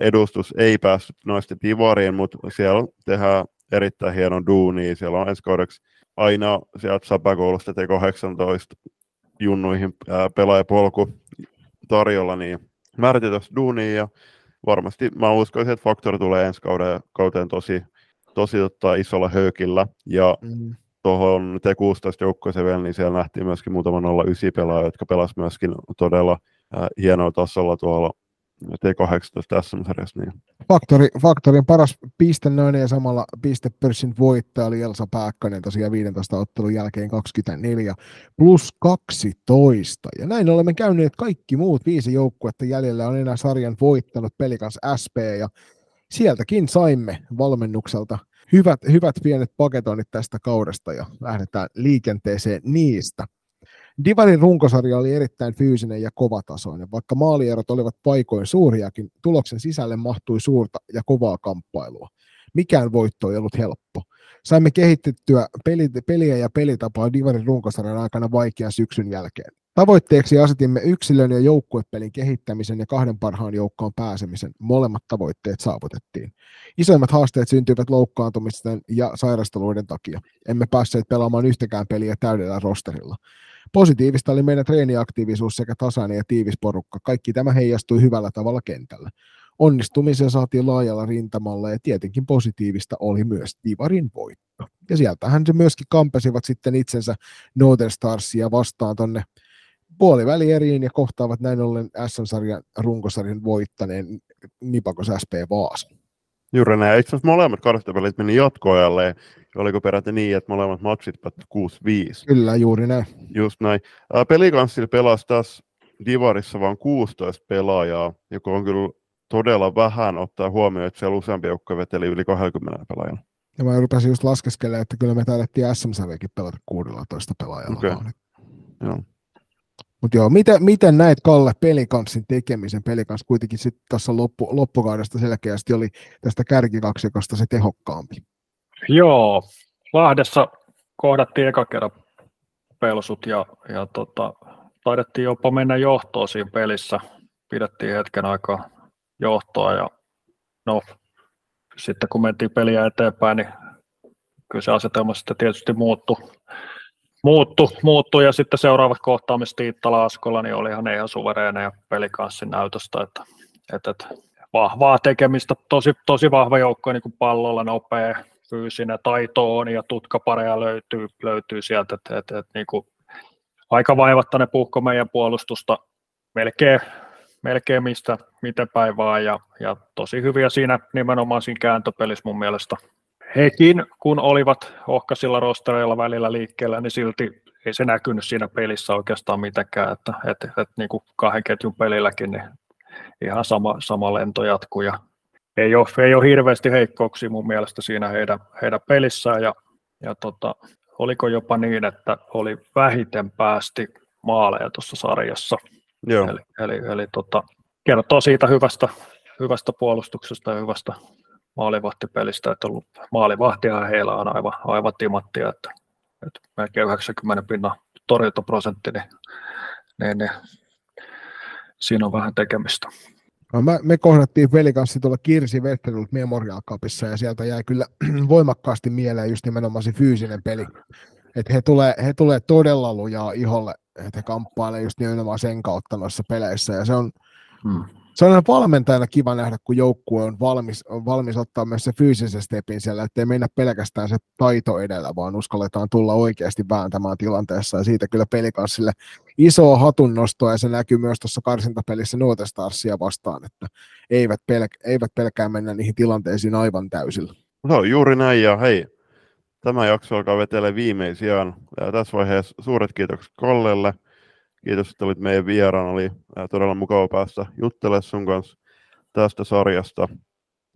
edustus ei päässyt naisten divariin, mutta siellä tehdään erittäin hieno duuni. Siellä on ensi kaudeksi aina sieltä Sapakoulusta T18 junnuihin pelaajapolku tarjolla, niin määrätitöstä duunia ja varmasti mä uskoisin, että Faktor tulee ensi kauden, kauteen tosi, tosi tota, isolla höykillä ja mm. tuohon T16 joukkueeseen vielä, niin siellä nähtiin myöskin muutama 09 pelaaja, jotka pelasivat myöskin todella äh, hienolla tasolla tuolla T18 SM-sarjassa. Niin. Faktori, Faktorin paras piste noin ja samalla pistepörssin voittaja oli Elsa Pääkkönen tosiaan 15 ottelun jälkeen 24 plus 12. Ja näin olemme käyneet kaikki muut viisi joukkuetta jäljellä on enää sarjan voittanut pelikans SP ja sieltäkin saimme valmennukselta hyvät, hyvät pienet paketoinnit tästä kaudesta ja lähdetään liikenteeseen niistä. Divarin runkosarja oli erittäin fyysinen ja kovatasoinen, vaikka maalierot olivat paikoin suuriakin, tuloksen sisälle mahtui suurta ja kovaa kamppailua. Mikään voitto ei ollut helppo. Saimme kehitettyä peli, peliä ja pelitapaa Divarin runkosarjan aikana vaikean syksyn jälkeen. Tavoitteeksi asetimme yksilön ja joukkuepelin kehittämisen ja kahden parhaan joukkoon pääsemisen. Molemmat tavoitteet saavutettiin. Isoimmat haasteet syntyivät loukkaantumisten ja sairasteluiden takia. Emme päässeet pelaamaan yhtäkään peliä täydellä rosterilla. Positiivista oli meidän treeniaktiivisuus sekä tasainen ja tiivis porukka. Kaikki tämä heijastui hyvällä tavalla kentällä. Onnistumisia saatiin laajalla rintamalla ja tietenkin positiivista oli myös Divarin voitto. Ja sieltähän se myöskin kampesivat sitten itsensä Northern Starsia vastaan tonne puolivälieriin ja kohtaavat näin ollen S-sarjan runkosarjan voittaneen Nipakos SP Vaasa. Juuri näin. Itse asiassa molemmat karttapelit meni jatkoajalle ja oliko peräti niin, että molemmat matsit päättyi 6-5. Kyllä, juuri näin. Just näin. Pelikanssilla pelasi tässä Divarissa vain 16 pelaajaa, joka on kyllä todella vähän ottaa huomioon, että siellä useampi joukko veteli yli 20 pelaajalla. Ja mä rupesin just laskeskelemaan, että kyllä me taidettiin SM-sarjakin pelata 16 pelaajalla. Okay. Joo. Mutta joo, miten, miten näet Kalle pelikanssin tekemisen? Pelikans kuitenkin sitten tuossa loppu, loppukaudesta selkeästi oli tästä kärkikaksikosta se tehokkaampi. Joo, Lahdessa kohdattiin eka kerran pelsut ja, ja tota, taidettiin jopa mennä johtoon siinä pelissä. Pidettiin hetken aikaa johtoa ja no, sitten kun mentiin peliä eteenpäin, niin kyllä se asetelma sitten tietysti muuttui muuttu, muuttu ja sitten seuraavat kohtaamiset Iittala Askola, niin olihan ne ihan suvereeneja pelikanssin näytöstä, että, että, että vahvaa tekemistä, tosi, tosi vahva joukko niin kuin pallolla, nopea, fyysinen taito on ja tutkapareja löytyy, löytyy sieltä, että, että, että niin kuin aika vaivatta ne puhko meidän puolustusta melkein, melkein mistä, miten päin vaan ja, ja tosi hyviä siinä nimenomaan siinä kääntöpelissä mun mielestä hekin, kun olivat ohkaisilla rostereilla välillä liikkeellä, niin silti ei se näkynyt siinä pelissä oikeastaan mitenkään, että, että, että, että niin kuin kahden ketjun pelilläkin niin ihan sama, sama lento jatkuu ja ei ole, ei ole hirveästi heikkouksia mun mielestä siinä heidän, heidän pelissään ja, ja tota, oliko jopa niin, että oli vähiten päästi maaleja tuossa sarjassa. Joo. Eli, eli, eli tota, kertoo siitä hyvästä, hyvästä puolustuksesta ja hyvästä maalivahtipelistä, että ollut maalivahtia heillä on aivan, aivan timattia, että, että melkein 90 pinnan torjuntaprosentti, niin, niin, niin siinä on vähän tekemistä. No, me, me kohdattiin kanssa tuolla Kirsi Vetterult Memorial Cupissa ja sieltä jäi kyllä voimakkaasti mieleen just nimenomaan se fyysinen peli. Että he tulee, he tulee todella lujaa iholle, että he kamppailevat just nimenomaan sen kautta noissa peleissä ja se on, hmm se on valmentajana kiva nähdä, kun joukkue on valmis, on valmis ottaa myös se fyysisen stepin siellä, ettei mennä pelkästään se taito edellä, vaan uskalletaan tulla oikeasti vääntämään tilanteessa, ja siitä kyllä pelikanssille isoa hatunnostoa, ja se näkyy myös tuossa karsintapelissä Note Starsia vastaan, että eivät, pelk- eivät pelkää mennä niihin tilanteisiin aivan täysillä. No juuri näin, ja hei, tämä jakso alkaa vetele viimeisiään. Ja tässä vaiheessa suuret kiitokset Kollelle, Kiitos, että olit meidän vieraan. Oli todella mukava päästä juttelemaan sun kanssa tästä sarjasta.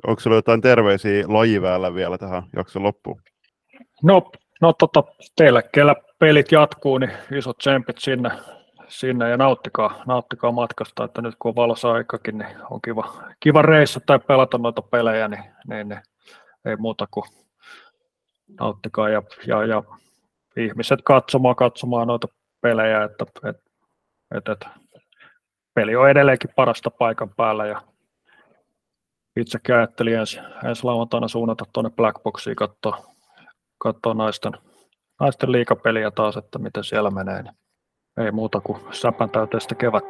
Onko sinulla jotain terveisiä lajiväällä vielä tähän jakson loppuun? No, no tota, teille, kellä pelit jatkuu, niin isot tsempit sinne, sinne ja nauttikaa, nauttikaa matkasta, että nyt kun on valossa aikakin, niin on kiva, kiva reissa tai pelata noita pelejä, niin, niin, niin ei muuta kuin nauttikaa ja, ja, ja ihmiset katsomaan, katsomaan noita pelejä, että, että et, et, peli on edelleenkin parasta paikan päällä ja itsekin ajattelin ensi, ensi lauantaina suunnata tuonne Blackboxiin katsoa, katsoa naisten, naisten liikapeliä taas, että miten siellä menee. Niin ei muuta kuin säpän täyteistä kevät.